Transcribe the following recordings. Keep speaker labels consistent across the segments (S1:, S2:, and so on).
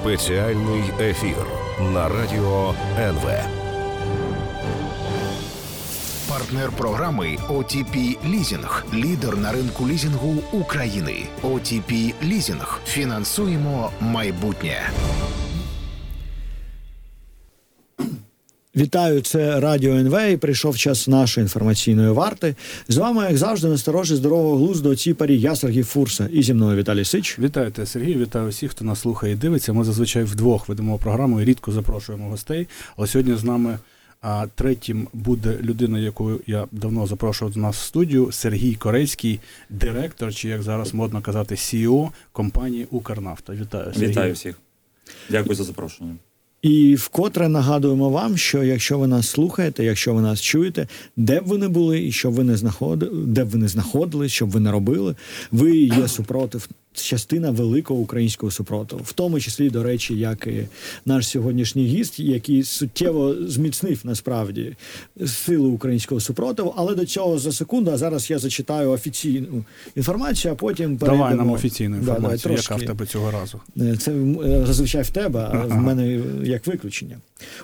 S1: Спеціальний ефір на радіо НВ.
S2: Партнер програми OTP Лізінг. Лідер на ринку лізінгу України. OTP Лізінг. Фінансуємо майбутнє.
S3: Вітаю, це Радіо НВ. і Прийшов час нашої інформаційної варти. З вами, як завжди, насторожі здорового глузду ці парі я Сергій Фурса і зі мною Віталій Сич.
S4: Вітаю тебе, Сергій, вітаю всіх, хто нас слухає і дивиться. Ми зазвичай вдвох ведемо програму і рідко запрошуємо гостей. Але сьогодні з нами а, третім буде людина, яку я давно запрошував до нас в студію, Сергій Корецький, директор, чи як зараз модно казати, CEO компанії Укрнафта. Вітаю Сергій.
S5: Вітаю всіх. Дякую за запрошення.
S3: І вкотре нагадуємо вам, що якщо ви нас слухаєте, якщо ви нас чуєте, де б ви не були, і що ви не знаходили, де б ви не знаходились, що б ви не робили, ви є супротив. Частина великого українського супротиву, в тому числі, до речі, як і наш сьогоднішній гість, який суттєво зміцнив насправді силу українського супротиву. Але до цього за секунду. А зараз я зачитаю офіційну інформацію, а потім
S4: Давай нам офіційну
S3: Да, давай,
S4: інформацію, яка
S3: трошки.
S4: в тебе цього разу.
S3: Е, Це е, зазвичай в тебе, а в мене як виключення.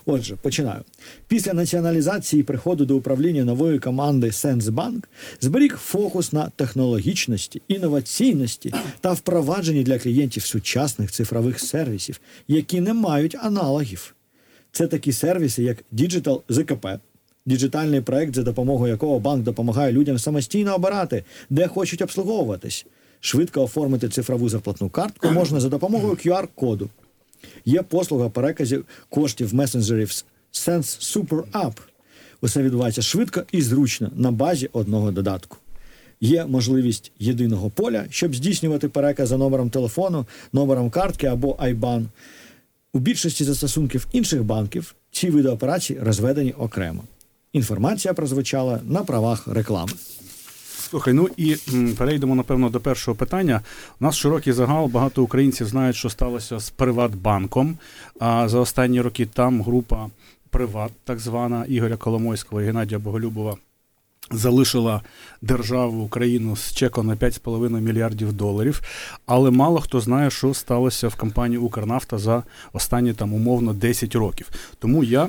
S3: Отже, починаю. Після націоналізації і приходу до управління нової команди Сенсбанк зберіг фокус на технологічності, інноваційності та впровадженні для клієнтів сучасних цифрових сервісів, які не мають аналогів. Це такі сервіси, як Digital ЗКП, діджитальний проект, за допомогою якого банк допомагає людям самостійно обирати, де хочуть обслуговуватись. Швидко оформити цифрову зарплатну картку можна за допомогою QR-коду. Є послуга переказів коштів месенджерів Sense Super App. Усе відбувається швидко і зручно на базі одного додатку. Є можливість єдиного поля, щоб здійснювати переказ за номером телефону, номером картки або IBAN. У більшості застосунків інших банків ці види операцій розведені окремо. Інформація прозвучала на правах реклами.
S4: Слухай, ну і перейдемо напевно до першого питання. У нас широкий загал, багато українців знають, що сталося з Приватбанком. А за останні роки там група Приват, так звана Ігоря Коломойського і Геннадія Боголюбова. Залишила державу Україну з чеком на 5,5 мільярдів доларів, але мало хто знає, що сталося в компанії Укрнафта за останні там умовно 10 років. Тому я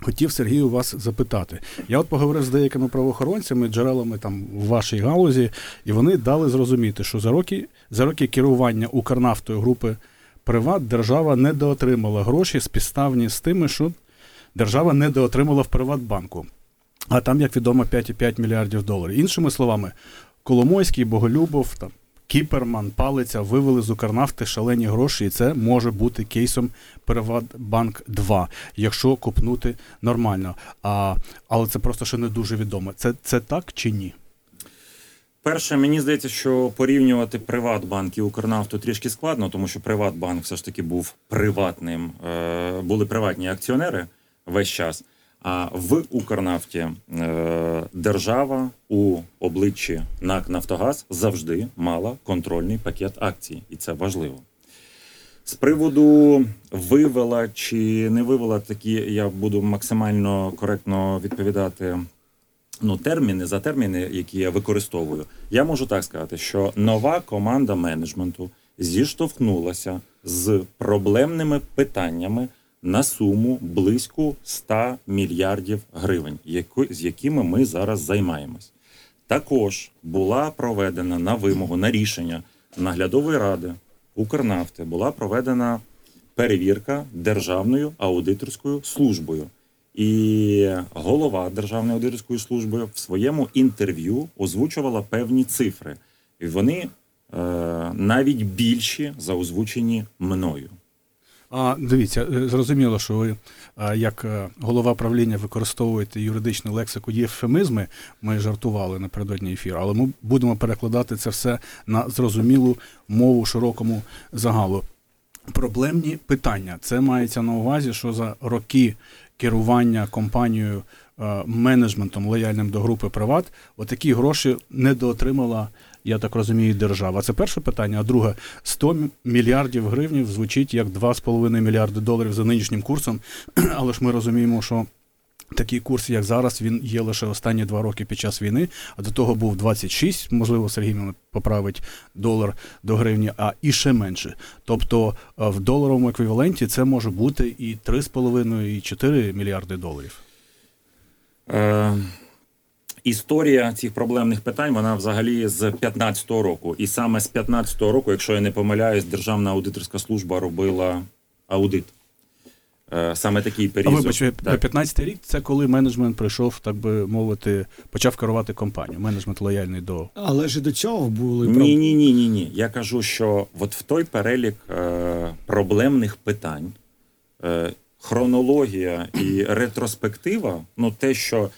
S4: Хотів Сергію вас запитати. Я от поговорив з деякими правоохоронцями, джерелами там в вашій галузі, і вони дали зрозуміти, що за роки, за роки керування Укрнафтою групи Приват держава недоотримала гроші співставні з тими, що держава недоотримала в Приватбанку. А там, як відомо, 5,5 мільярдів доларів. Іншими словами, Коломойський, Боголюбов, там, Кіперман, Палиця вивели з Укрнафти шалені гроші, і це може бути кейсом Приватбанк 2, якщо купнути нормально. А, але це просто ще не дуже відомо. Це, це так чи ні?
S5: Перше, мені здається, що порівнювати Приватбанк і Укрнафту трішки складно, тому що Приватбанк все ж таки був приватним, е, були приватні акціонери весь час. А в Укрнафті е, держава у обличчі НАК Нафтогаз завжди мала контрольний пакет акцій, і це важливо. З приводу вивела чи не вивела такі, я буду максимально коректно відповідати ну, терміни за терміни, які я використовую. Я можу так сказати, що нова команда менеджменту зіштовхнулася з проблемними питаннями на суму близько 100 мільярдів гривень, з якими ми зараз займаємось. Також була проведена на вимогу на рішення наглядової ради Укрнафти була проведена перевірка Державною аудиторською службою. І голова Державної аудиторської служби в своєму інтерв'ю озвучувала певні цифри. І вони е, навіть більші за озвучені мною.
S4: А дивіться, е, зрозуміло, що ви як е, голова правління використовуєте юридичну лексику євфемізми. Ми жартували напередодні ефіру, але ми будемо перекладати це все на зрозумілу мову широкому загалу. Проблемні питання. Це мається на увазі, що за роки керування компанією е, менеджментом лояльним до групи Приват, отакі гроші недоотримала, я так розумію, держава. Це перше питання. А друге, 100 мільярдів гривень звучить як 2,5 мільярди доларів за нинішнім курсом. Але ж ми розуміємо, що Такий курс, як зараз, він є лише останні два роки під час війни, а до того був 26, можливо, Сергій мене поправить долар до гривні, а і ще менше. Тобто е, в доларовому еквіваленті це може бути і 3,5, і 4 мільярди доларів.
S5: Е, історія цих проблемних питань вона взагалі з 15-го року. І саме з 15-го року, якщо я не помиляюсь, Державна аудиторська служба робила аудит. Е, саме такий період.
S4: вибач,
S5: Так.
S4: 15 рік це коли менеджмент прийшов, так би мовити, почав керувати компанію. Менеджмент лояльний до
S3: Але ж і до цього були
S5: Ні, ні, ні, ні, ні. Я кажу, що от в той перелік е, проблемних питань, е, хронологія і ретроспектива, ну те, що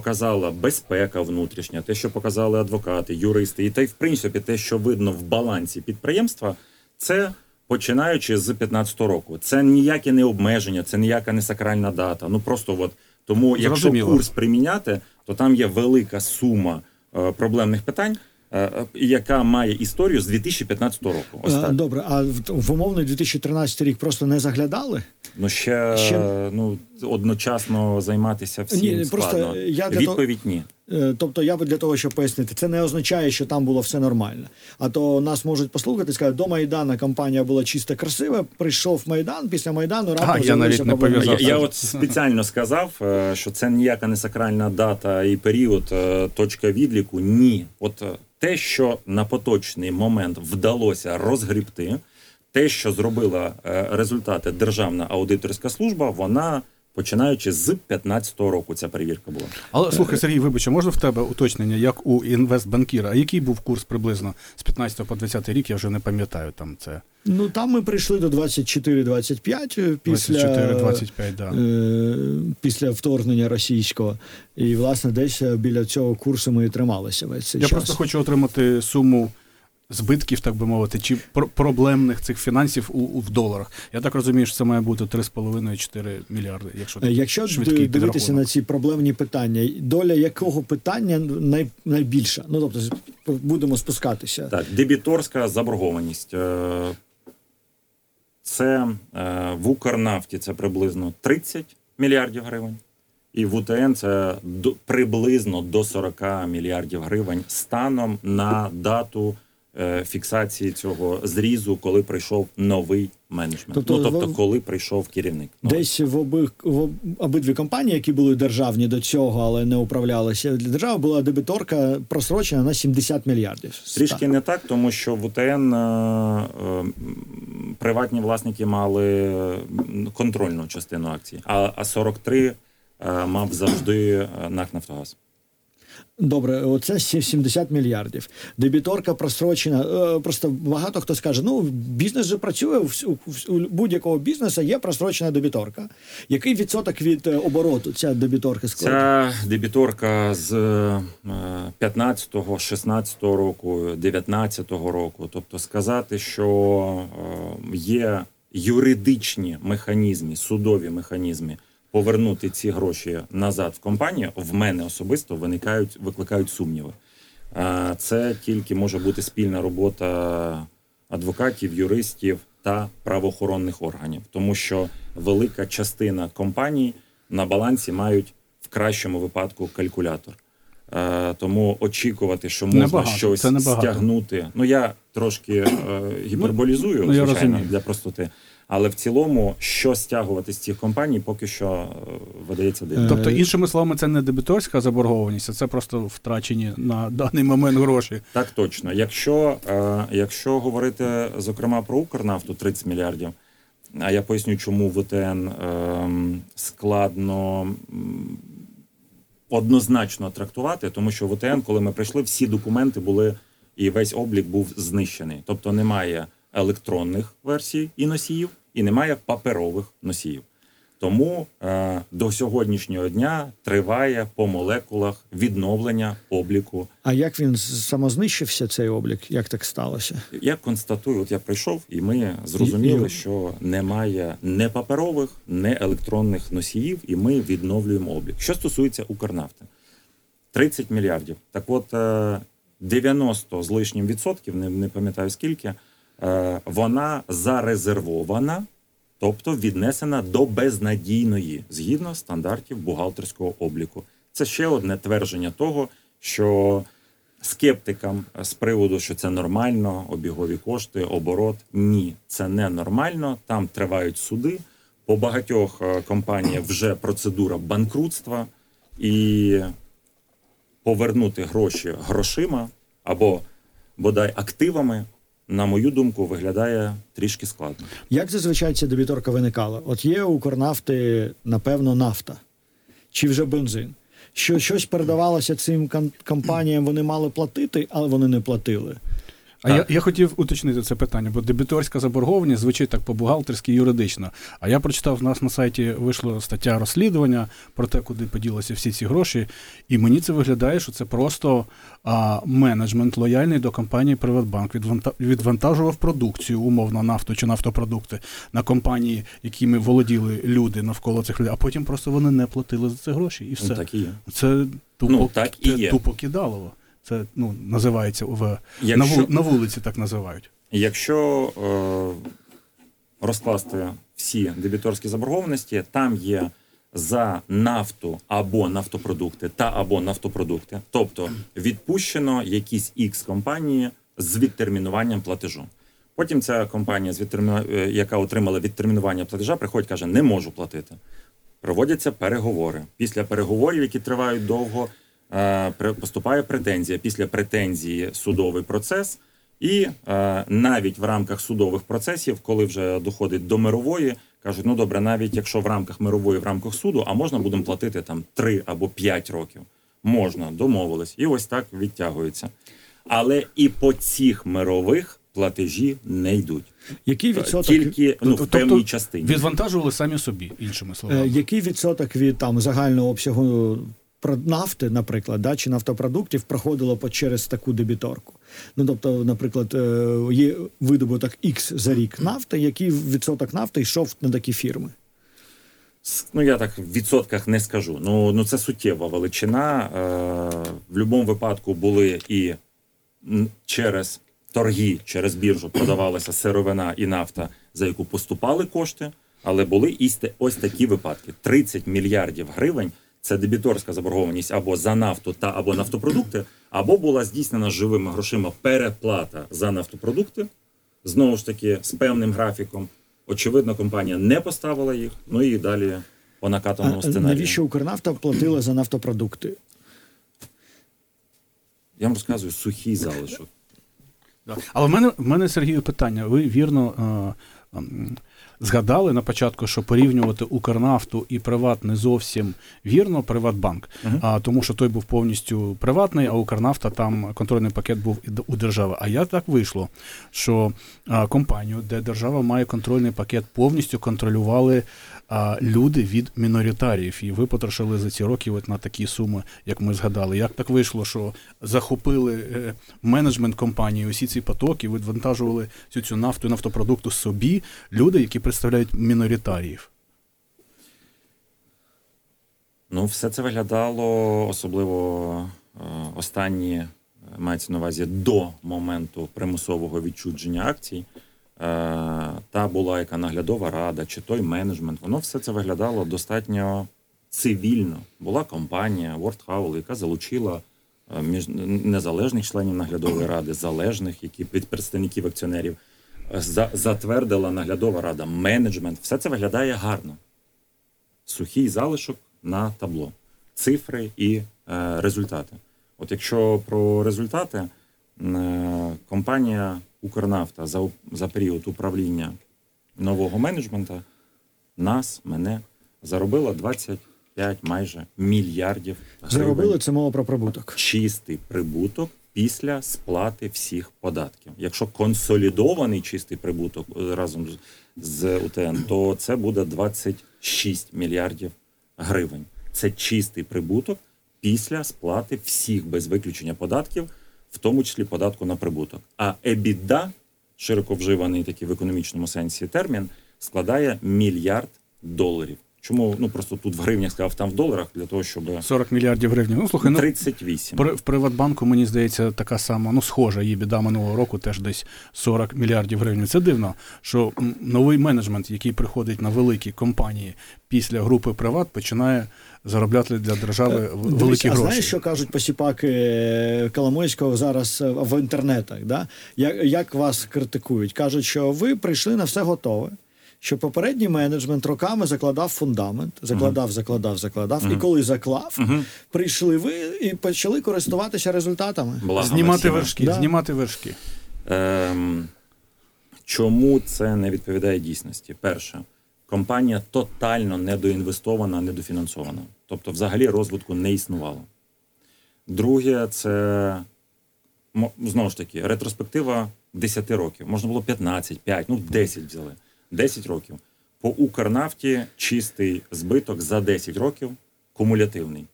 S5: показала безпека внутрішня, те, що показали адвокати, юристи, і те, в принципі, те, що видно в балансі підприємства, це починаючи з 15-го року. Це ніяке не обмеження, це ніяка не сакральна дата. Ну просто от тому, якщо
S4: Зрозуміло.
S5: курс приміняти, то там є велика сума е, проблемних питань, е, е, яка має історію з 2015 року. Ось
S3: Е,
S5: так.
S3: Добре, а в, умовний 2013 рік просто не заглядали?
S5: Ну ще,
S3: Ще-
S5: ну одночасно займатися всім
S3: Ні, просто
S5: складно.
S3: я для
S5: Відповідь ні.
S3: Е, Тобто, я би для того, щоб пояснити, це не означає, що там було все нормально. А то нас можуть послухати, сказати, до Майдана кампанія була чисто красива. Прийшов Майдан, після Майдану раптом
S4: я навіть не
S3: проблеми.
S5: Я, я от спеціально сказав, е, що це ніяка не сакральна дата і період, е, точка відліку. Ні. От те, що на поточний момент вдалося розгрібти, те, що зробила результати Державна аудиторська служба, вона починаючи з 15-го року ця перевірка була.
S4: Але слухай, Сергій, вибач, можна в тебе уточнення, як у інвестбанкіра? А який був курс приблизно з 15 по 20 рік? Я вже не пам'ятаю там це
S3: Ну там ми прийшли до 24-25 е, після
S4: 24-25, да.
S3: е, після вторгнення російського. І власне десь е, біля цього курсу ми і трималися весь цей
S4: Я
S3: час.
S4: просто хочу отримати суму збитків, так би мовити, чи пр- проблемних цих фінансів у, у в доларах. Я так розумію, що це має бути 3,5-4 мільярди. Якщо
S3: Якщо
S4: швидкий
S3: дивитися
S4: підрахунок.
S3: на ці проблемні питання, доля якого питання най, найбільша? Ну тобто будемо спускатися.
S5: Так, дебіторська заборгованість. Е, Це е, в Укрнафті це приблизно 30 мільярдів гривень, і в УТН це до, приблизно до 40 мільярдів гривень станом на дату фіксації цього зрізу, коли прийшов новий менеджмент.
S3: Тобто
S5: ну, тобто,
S3: в-
S5: коли прийшов керівник. Ну,
S3: Десь в обих в обидві компанії, які були державні до цього, але не управлялися. Для держави була дебіторка просрочена на 70 мільярдів.
S5: Трішки не так, тому що в УТН е, е, приватні власники мали контрольну частину акцій, а, а 43 е, мав завжди е, НАК Нафтогаз.
S3: Добре, оце сі- 70 мільярдів. Дебіторка просрочена. Е, Просто багато хто скаже: ну бізнес же працює у, складу бізнесу є просрочена дебіторка. Який відсоток від е, обороту ця дебіторка складає?
S5: Ця дебіторка з е, 15-го, 16-го року, 19-го року. Тобто сказати, що е, є юридичні механізми, судові механізми повернути ці гроші назад в компанію, в мене особисто виникають, викликають сумніви. Це тільки може бути спільна робота адвокатів, юристів та правоохоронних органів, тому що велика частина компаній на балансі мають в кращому випадку калькулятор. Тому очікувати, що можна
S4: Небагато,
S5: щось стягнути. Ну я трошки е, гіперболізую,
S4: ну,
S5: звичайно,
S4: розумію.
S5: для простоти. Але в цілому, що стягувати з цих компаній, поки що е, видається дивно.
S4: Тобто, іншими словами, це не дебіторська заборгованість, а це просто втрачені на даний момент гроші.
S5: Так точно. Якщо, е, якщо говорити зокрема про Укрнафту 30 мільярдів, а я поясню, чому ВТН е, складно однозначно трактувати, тому що ВТН, коли ми прийшли, всі документи були і весь облік був знищений. Тобто немає електронних версій і носіїв, і немає паперових носіїв. Тому е, до сьогоднішнього дня триває по молекулах відновлення обліку
S3: А як він самознищився цей облік? Як так сталося?
S5: Я констатую, от я прийшов, і ми зрозуміли,
S3: І-
S5: що немає не паперових, не електронних носіїв, і ми відновлюємо облік. Що стосується Укрнафти, 30 мільярдів. Так от е, 90 з лишнім відсотків, не, не пам'ятаю скільки, вона зарезервована тобто віднесена до безнадійної згідно стандартів бухгалтерського обліку. Це ще одне твердження того, що скептикам з приводу, що це нормально, обігові кошти, оборот. Ні, це не нормально. Там тривають суди. По багатьох е, компаніях вже процедура банкрутства і повернути гроші грошима або бодай активами, на мою думку, виглядає трішки складно.
S3: Як зазвичай ця дебіторка виникала? От є у Корнафти, напевно, нафта чи вже бензин. Що щось передавалося цим ком- компаніям, вони мали платити, але вони не платили.
S4: А я,
S5: Так.
S4: я хотів уточнити це питання, бо дебіторська заборгованість звучить так по-бухгалтерськи юридично. А я прочитав, у нас на сайті вийшла стаття розслідування про те, куди поділися всі ці гроші. І мені це виглядає, що це просто а, менеджмент лояльний до компанії Приватбанк. Відванта- відвантажував продукцію, умовно, нафту чи нафтопродукти на компанії, якими володіли люди навколо цих людей, а потім просто вони не платили за це гроші. І все.
S5: Ну, так і є.
S4: Це тупо,
S5: Ну, так і є.
S4: тупо кидалово. Це ну, називається в, на,
S5: Якщо-
S4: на вулиці, так називають.
S5: Якщо е, розкласти всі дебіторські заборгованості, там є за нафту або нафтопродукти та або нафтопродукти, тобто відпущено якісь X компанії з відтермінуванням платежу. Потім ця компанія, е, яка отримала відтермінування платежа, приходить каже, не можу платити. Проводяться переговори. Після переговорів, які тривають довго, поступає претензія. Після претензії судовий процес. І е, навіть в рамках судових процесів, коли вже доходить до мирової, кажуть: ну добре, навіть якщо в рамках мирової, в рамках суду, а можна будемо платити там 3 або 5 років. Можна, домовились. І ось так відтягується. Але і по цих мирових платежі не йдуть.
S3: Який відсоток
S5: Тільки ну, в
S4: Тобто
S5: певній частині.
S4: Відвантажували самі собі, іншими словами.
S3: Е, який відсоток від там загального обсягу нафти, наприклад, да, чи нафтопродуктів проходило по через таку дебіторку? Ну тобто, наприклад, е, є видобуток X за рік нафти, який відсоток нафти йшов на такі фірми?
S5: Ну, я так в відсотках не скажу. Ну, ну це суттєва величина. Е, в будь-якому випадку були і через торги, через біржу продавалася сировина і нафта, за яку поступали кошти, але були і ось такі випадки: 30 мільярдів гривень. Це дебіторська заборгованість або за нафту та або нафтопродукти, або була здійснена живими грошима переплата за нафтопродукти, знову ж таки з певним графіком. Очевидно, компанія не поставила їх. Ну і далі по накатаному сценарію.
S3: навіщо Укрнафта платила за нафтопродукти?
S5: Я вам розказую сухий залишок.
S4: Але в мене, в мене Сергію, питання. Ви вірно е, ем, згадали на початку, що порівнювати Укрнафту і Приват не зовсім вірно, Приватбанк. А, тому що той був повністю приватний, а Укрнафта там контрольний пакет був у держави. А як так вийшло, що а, компанію, де держава має контрольний пакет, повністю контролювали а, люди від міноритаріїв, і ви потрошили за ці роки от на такі суми, як ми згадали. Як так вийшло, що захопили е, менеджмент компанії, усі ці потоки, відвантажували всю цю нафту і нафтопродукту собі люди, які представляють міноритаріїв?
S5: Ну, все це виглядало особливо е, останні, е, мається на увазі до моменту примусового відчудження акцій. Е, та була яка наглядова рада, чи той менеджмент. Воно все це виглядало достатньо цивільно. Була компанія World Howl, яка залучила між незалежних членів наглядової ради, залежних, які від представників акціонерів. За, затвердила наглядова рада, менеджмент. Все це виглядає гарно сухий залишок на табло, цифри і е, результати. От якщо про результати, е, компанія Укрнафта за, за період управління нового менеджмента нас, мене, заробила 25 майже мільярдів гривень.
S3: Заробили це мова про прибуток.
S5: чистий прибуток після сплати всіх податків. Якщо консолідований чистий прибуток е, разом з- УТН, то це буде 26 мільярдів гривень. Це чистий прибуток після сплати всіх без виключення податків, в тому числі податку на прибуток. А EBITDA, широко вживаний такий в економічному сенсі термін, складає мільярд доларів. Чому ну просто тут в гривнях сказав, там в доларах для того, щоб
S4: 40 мільярдів гривень. Ну слухай, ну
S5: 38.
S4: При, в Приватбанку, мені здається, така сама, ну, схожа її біда минулого року, теж десь 40 мільярдів гривень. Це дивно, що новий менеджмент, який приходить на великі компанії після групи Приват, починає заробляти для держави в- великі
S3: Дивись, а
S4: гроші.
S3: знаєш, що кажуть посіпаки е, Коломойського зараз е, в інтернетах? Да? Як, як вас критикують? Кажуть, що ви прийшли на все готове. Що попередній менеджмент роками закладав фундамент, закладав, закладав, закладав, і коли заклав, прийшли ви і почали користуватися результатами.
S5: Благами
S4: Знімати вершки,
S3: Да.
S4: знімати вершки.
S5: Ем, чому це не відповідає дійсності? Перше, компанія тотально недоінвестована, недофінансована. Тобто, взагалі розвитку не існувало. Друге, це знову ж таки ретроспектива 10 років. Можна було 15, 5, ну 10 взяли. 10 років. По Укрнафті чистий збиток за 10 років кумулятивний.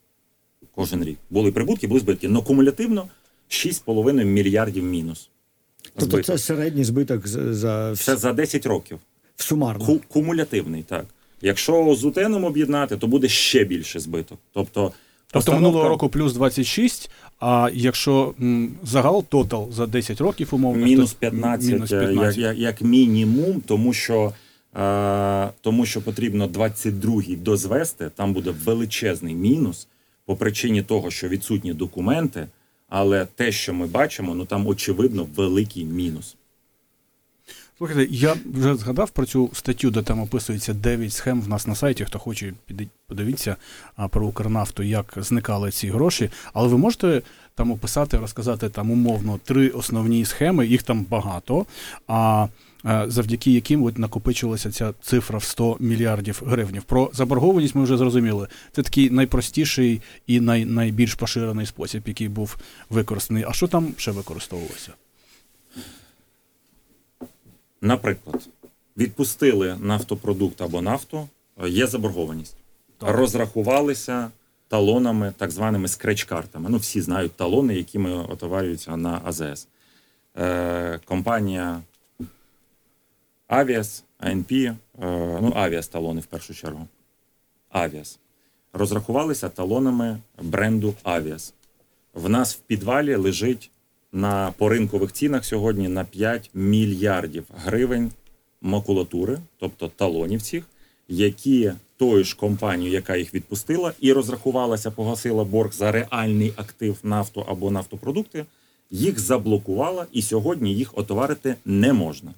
S5: Кожен рік. Були прибутки, були збитки. але кумулятивно 6,5 мільярдів мінус.
S3: Тобто
S5: збиток.
S3: це середній збиток за
S5: Це за 10 років.
S3: сумарно.
S5: Ку- кумулятивний, так. Якщо з УТНом об'єднати, то буде ще більше збиток. Тобто,
S4: Тобто
S5: постановка-
S4: минулого року плюс 26, а якщо м, загал тотал за 10 років умовно,
S5: мінус
S4: то
S5: 15,
S4: мінус
S5: е,
S4: 15.
S5: Як, як, як мінімум, тому що, е, тому що потрібно 22-й дозвести, там буде величезний мінус по причині того, що відсутні документи, але те, що ми бачимо, ну там очевидно великий мінус.
S4: Слухайте, я вже згадав про цю статтю, де там описується 9 схем в нас на сайті. Хто хоче, подивіться про Укрнафту, як зникали ці гроші. Але ви можете там описати, розказати там умовно три основні схеми, їх там багато. А е, завдяки яким от накопичилася ця цифра в 100 мільярдів гривень. Про заборгованість ми вже зрозуміли. Це такий найпростіший і най, найбільш поширений спосіб, який був використаний. А що там ще використовувалося?
S5: Наприклад, відпустили нафтопродукт або нафту, е, є заборгованість.
S4: Так.
S5: Розрахувалися талонами, так званими скреч-картами. Ну, всі знають талони, якими отоварюються на АЗС. Е, компанія Авіас, АНП, е, ну, Авіас талони в першу чергу. Авіас. Розрахувалися талонами бренду Авіас. В нас в підвалі лежить на по ринкових цінах сьогодні на 5 мільярдів гривень макулатури, тобто талонів цих, які тою ж компанією, яка їх відпустила, і розрахувалася, погасила борг за реальний актив нафту або нафтопродукти, їх заблокувала, і сьогодні їх отоварити не можна.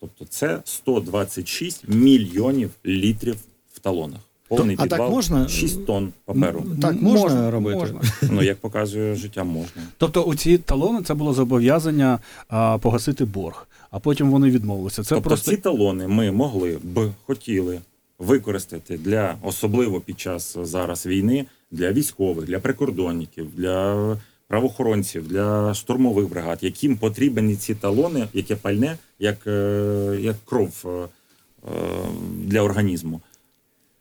S5: Тобто це 126 мільйонів літрів в талонах. Повний
S3: а так можна?
S5: 6 тонн паперу.
S3: Так можна робити?
S4: Можна.
S5: Ну, як показує життя, можна.
S4: Тобто у ці талони це було зобов'язання а, погасити борг, а потім вони відмовилися. Це
S5: тобто
S4: просто
S5: ці талони ми могли б хотіли використати для особливо під час зараз війни для військових, для прикордонників, для правоохоронців, для штурмових бригад, яким потрібні ці талони, яке пальне, як, е, як кров е, е, для організму.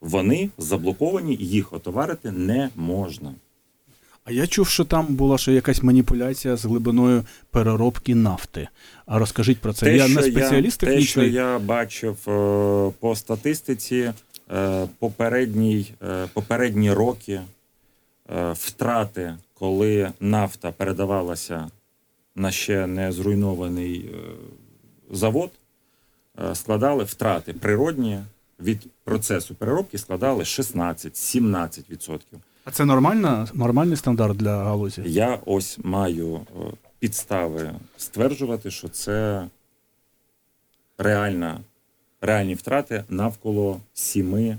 S5: Вони заблоковані, їх отоварити не можна.
S4: А я чув, що там була ще якась маніпуляція з глибиною переробки нафти. А розкажіть про це. я не спеціаліст
S5: те, що я бачив е, по статистиці, е, попередній, е, попередні роки втрати, коли нафта передавалася на ще не зруйнований завод, складали втрати природні від процесу переробки складали 16-17%.
S4: А це нормальна, нормальний стандарт для галузі?
S5: Я ось маю е, підстави стверджувати, що це реальна, реальні втрати навколо 7%.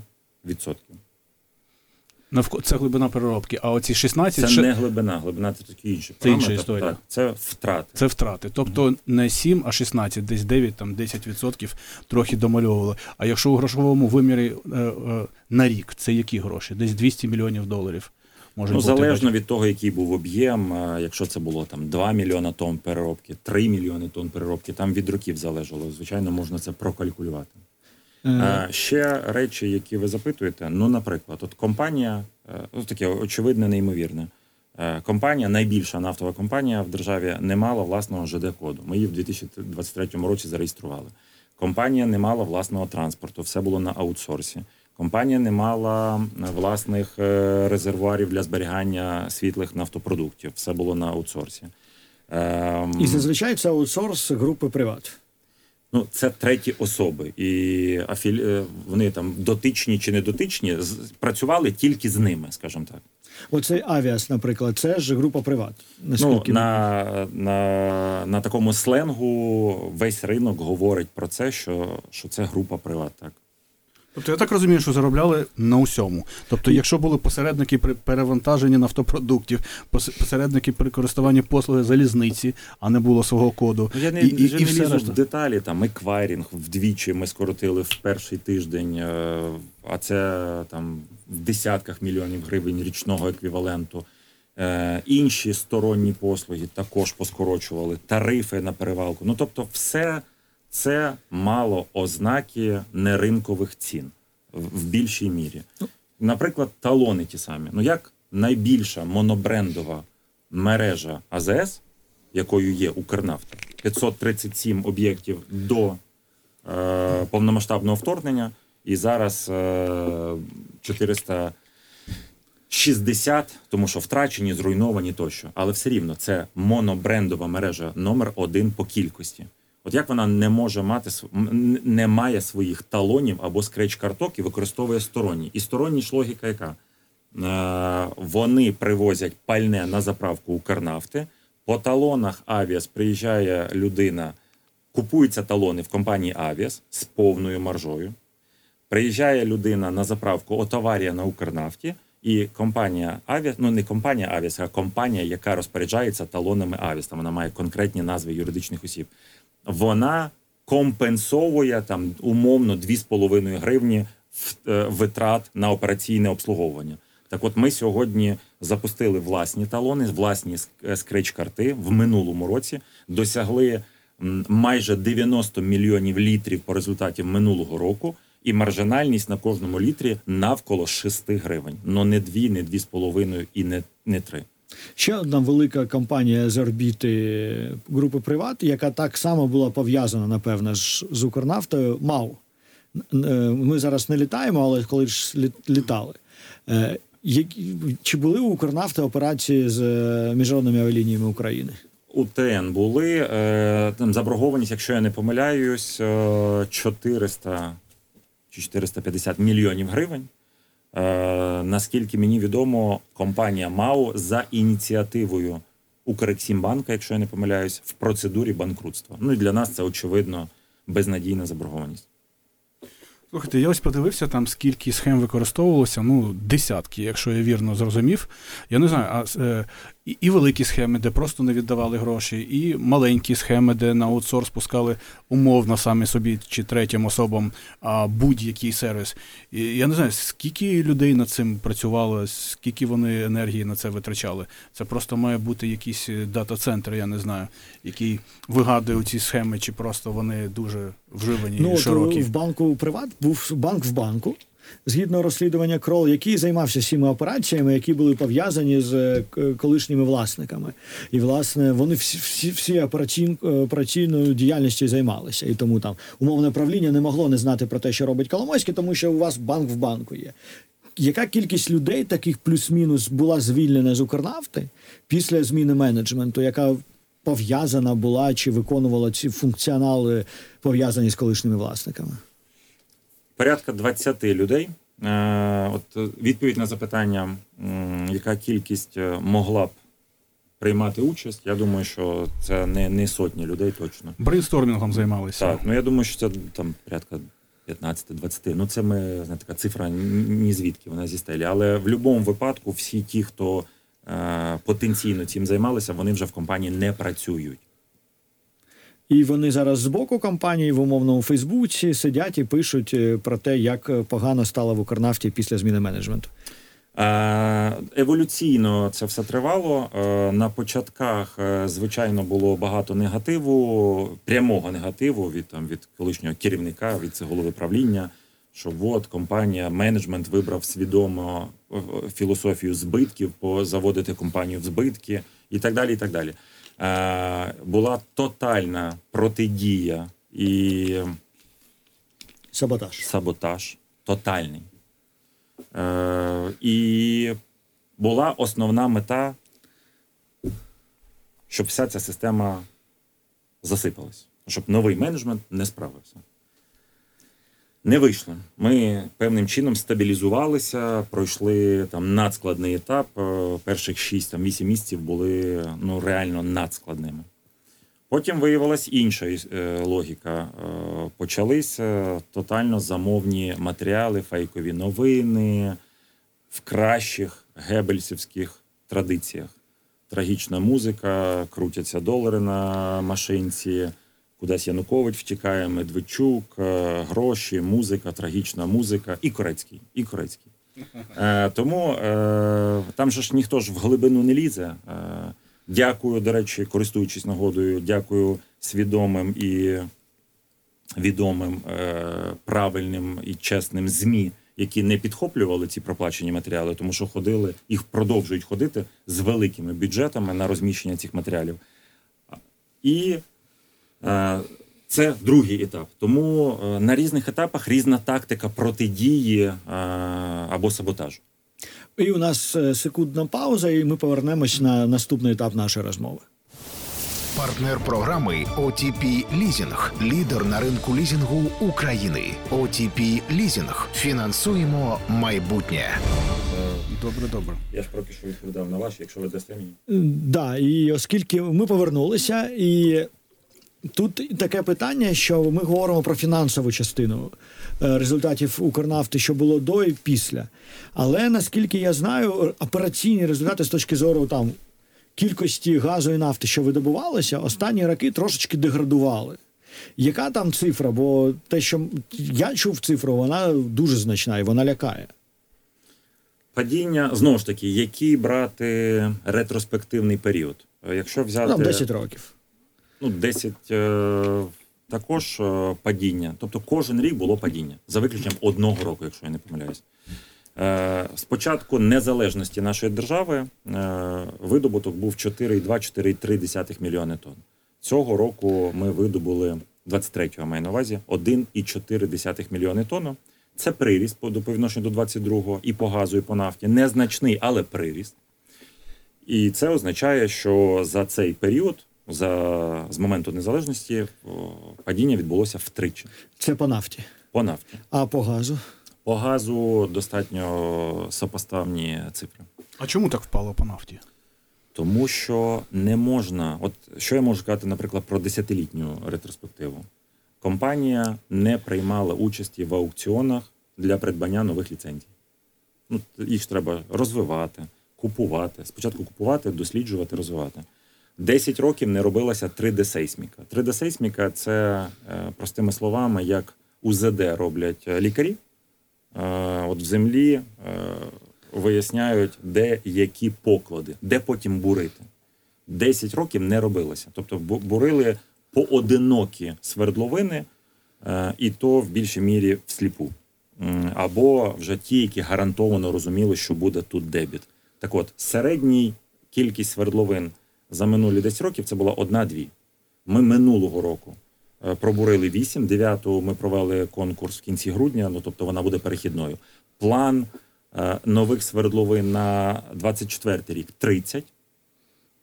S4: Навко... Це глибина переробки. А оці 16
S5: Це
S4: ще...
S5: не глибина, глибина це такий інший
S4: Це інша історія.
S5: Так, це втрати.
S4: Це втрати. Тобто не 7, а 16, десь 9, там 10% трохи домальовували. А якщо у грошовому вимірі е, е, на рік, це які гроші? Десь 200 мільйонів доларів. Може
S5: Ну,
S4: бути.
S5: залежно від того, який був об'єм, е, якщо це було там 2 мільйона тонн переробки, 3 мільйони тонн переробки, там від років залежало. Звичайно, можна це прокалькулювати.
S3: Е,
S5: Е, Ще речі, які ви запитуєте. Ну, наприклад, от компанія, е, ну таке очевидне, неймовірне. Компанія, найбільша нафтова компанія в державі, не мала власного ЖД-коду. Ми її в 2023 році зареєстрували. Компанія не мала власного транспорту, все було на аутсорсі. Компанія не мала власних резервуарів для зберігання світлих нафтопродуктів. Все було на аутсорсі. Ем,
S3: І зазвичай це аутсорс групи приват.
S5: Ну, це треті особи, і афілі... е, вони там дотичні чи не дотичні, з... працювали тільки з ними, скажімо так.
S3: Оцей авіас, наприклад, це ж група приват.
S5: Ну, на, на, на такому сленгу весь ринок говорить про це, що, що це група приват. Так.
S4: Тобто я так розумію, що заробляли на усьому. Тобто, якщо були посередники при перевантаженні нафтопродуктів, посередники при користуванні послуги залізниці, а не було свого коду.
S5: Ну, я не,
S4: і, і,
S5: вже
S4: і
S5: не
S4: все
S5: лізу в деталі, там еквайрінг вдвічі ми скоротили в перший тиждень, е, а це там в десятках мільйонів гривень річного еквіваленту. Е, Інші сторонні послуги також поскорочували, тарифи на перевалку. Ну тобто, все це мало ознаки неринкових цін в більшій мірі. Наприклад, талони ті самі. Ну як найбільша монобрендова мережа АЗС, якою є Укрнафта, 537 об'єктів до е, повномасштабного вторгнення, і зараз е, 460, тому що втрачені, зруйновані тощо. Але все рівно це монобрендова мережа номер один по кількості. От як вона не може мати не має своїх талонів або скреч-карток і використовує сторонні. І сторонні ж логіка яка? Е, вони привозять пальне на заправку Укрнафти. По талонах Авіас приїжджає людина, купуються талони в компанії Авіас з повною маржою. Приїжджає людина на заправку Отаварія на Укрнафті, і компанія Авіас, ну не компанія Авіас, а компанія, яка розпоряджається талонами Авіас. Там вона має конкретні назви юридичних осіб. Вона компенсовує там умовно 2,5 гривні е, витрат на операційне обслуговування. Так от ми сьогодні запустили власні талони, власні е, скреч-карти в минулому році, досягли майже 90 мільйонів літрів по результатів минулого року, і маржинальність на кожному літрі навколо 6 гривень. Ну не 2, не 2,5 і не, не 3.
S3: Ще одна велика компанія з орбіти групи Приват, яка так само була пов'язана, напевно, ж з Укрнафтою, МАУ. Е, Ми зараз не літаємо, але коли ж літали. Е, Чи були у Укрнафти операції з е, міжнародними авіалініями України?
S5: УТН були е, там заборгованість, якщо я не помиляюсь, е, 400 чи 450 мільйонів гривень. Е, наскільки мені відомо, компанія МАУ за ініціативою Укрексімбанка, якщо я не помиляюсь, в процедурі банкрутства. Ну і для нас це очевидно безнадійна заборгованість.
S4: Слухайте, я ось подивився там, скільки схем використовувалося. Ну, десятки, якщо я вірно зрозумів. Я не знаю, а е, і, і великі схеми, де просто не віддавали гроші, і маленькі схеми, де на аутсорс пускали умовно самі собі чи третім особам а, будь-який сервіс. І я не знаю, скільки людей над цим працювало, скільки вони енергії на це витрачали. Це просто має бути якийсь е, дата-центр, я не знаю, який вигадує ці схеми, чи просто вони дуже вживані
S3: Ну,
S4: і
S3: от
S4: широкі.
S3: в банку Приват був банк в банку. Згідно розслідування Крол, який займався всіма операціями, які були пов'язані з е, колишніми власниками, і власне вони всі всі, всі операційн, операційною діяльністю займалися. І тому там умовне правління не могло не знати про те, що робить Коломойський, тому що у вас банк в банку є. Яка кількість людей, таких плюс-мінус, була звільнена з Укрнафти після зміни менеджменту, яка пов'язана була чи виконувала ці функціонали пов'язані з колишніми власниками?
S5: Порядка 20 людей. Е, От е, відповідь на запитання, яка кількість е, могла б приймати участь, я думаю, що це не, не сотні людей точно.
S4: Брейнстормінгом займалися.
S5: Так, ну я думаю, що це там порядка 15-20. Ну це ми знаєте, така цифра ні ні звідки вона зі стелі. Але в будь-якому випадку всі ті, хто е, потенційно цим займалися, вони вже в компанії не працюють.
S3: І вони зараз з боку компанії в умовному Фейсбуці сидять і пишуть е, про те, як е, погано стало в Укрнафті після зміни менеджменту.
S5: Е, Еволюційно це все тривало. На початках, звичайно, було багато негативу, прямого негативу від там від колишнього керівника, від голови правління. Що от компанія, менеджмент вибрав свідомо філософію збитків, позаводити компанію в збитки і так далі. І так далі. Е, Була тотальна протидія і
S3: Саботаж.
S5: саботаж тотальний. Е, і була основна мета, щоб вся ця система засипалась, щоб новий менеджмент не справився. Не вийшло. Ми певним чином стабілізувалися, пройшли там надскладний етап. Е, Перших 6-8 місяців були ну, реально надскладними. Потім виявилась інша е, логіка. Е, Почалися тотально замовні матеріали, фейкові новини в кращих гебельсівських традиціях. Трагічна музика, крутяться долари на машинці, кудись Янукович втікає, Медведчук, е, гроші, музика, трагічна музика і корецький. І корецький. Е, тому е, там же ж ніхто ж в глибину не лізе. Е, дякую, до речі, користуючись нагодою, дякую свідомим і відомим, е, правильним і чесним ЗМІ, які не підхоплювали ці проплачені матеріали, тому що ходили, їх продовжують ходити з великими бюджетами на розміщення цих матеріалів. І це другий етап. Тому е, на різних етапах різна тактика протидії е, або саботажу.
S3: І у нас е, секундна пауза, і ми повернемось на наступний етап нашої розмови.
S2: Партнер програми OTP Лізінг. Лідер на ринку лізінгу України. OTP Лізінг. Фінансуємо майбутнє.
S4: Добре, добре.
S5: Я ж поки що відповідав на ваші, якщо ви дасте мені.
S3: Е, Да, і оскільки ми повернулися, і тут таке питання, що ми говоримо про фінансову частину е, результатів Укрнафти, що було до і після. Але наскільки я знаю, операційні результати з точки зору там кількості газу і нафти, що видобувалося, останні роки трошечки деградували. Яка там цифра? Бо те, що я чув цифру, вона дуже значна і вона лякає.
S5: Падіння знову ж таки, який брати ретроспективний період? Якщо взяти
S3: Там 10 років.
S5: Ну, 10 е, також е, падіння. Тобто кожен рік було падіння, за виключенням одного року, якщо я не помиляюсь. Е, спочатку незалежності нашої держави видобуток був 4,2-4,3 мільйони тонн. Цього року ми видобули 23-го маю на увазі 1,4 мільйони тонн. Це приріст по відношенню до 22-го і по газу, і по нафті. Незначний, але приріст. І це означає, що за цей період, за, з моменту незалежності, падіння відбулося втричі
S3: Це по нафті.
S5: по нафті.
S3: А по газу?
S5: По газу достатньо сопоставні цифри.
S4: А чому так впало по нафті?
S5: Тому що не можна, от що я можу сказати, наприклад, про десятилітню ретроспективу. Компанія не приймала участі в аукціонах для придбання нових ліцензій. Ну, їх ж треба розвивати, купувати. Спочатку купувати, досліджувати, розвивати. 10 років не робилася 3D-сейсміка. 3D-сейсміка це, е, простими словами, як УЗД роблять е, лікарі. Е, От в землі виясняють, де які поклади, де потім бурити. 10 років не робилося. Тобто бурили поодинокі свердловини, і то в більшій мірі всліпу. Або вже ті, які гарантовано розуміли, що буде тут дебіт. Так от, середній кількість свердловин за минулі 10 років це була одна-дві. Ми минулого року е, пробурили 8, 9 ми провели конкурс в кінці грудня, ну тобто вона буде перехідною. План е, нових свердловин на 24 рік 30.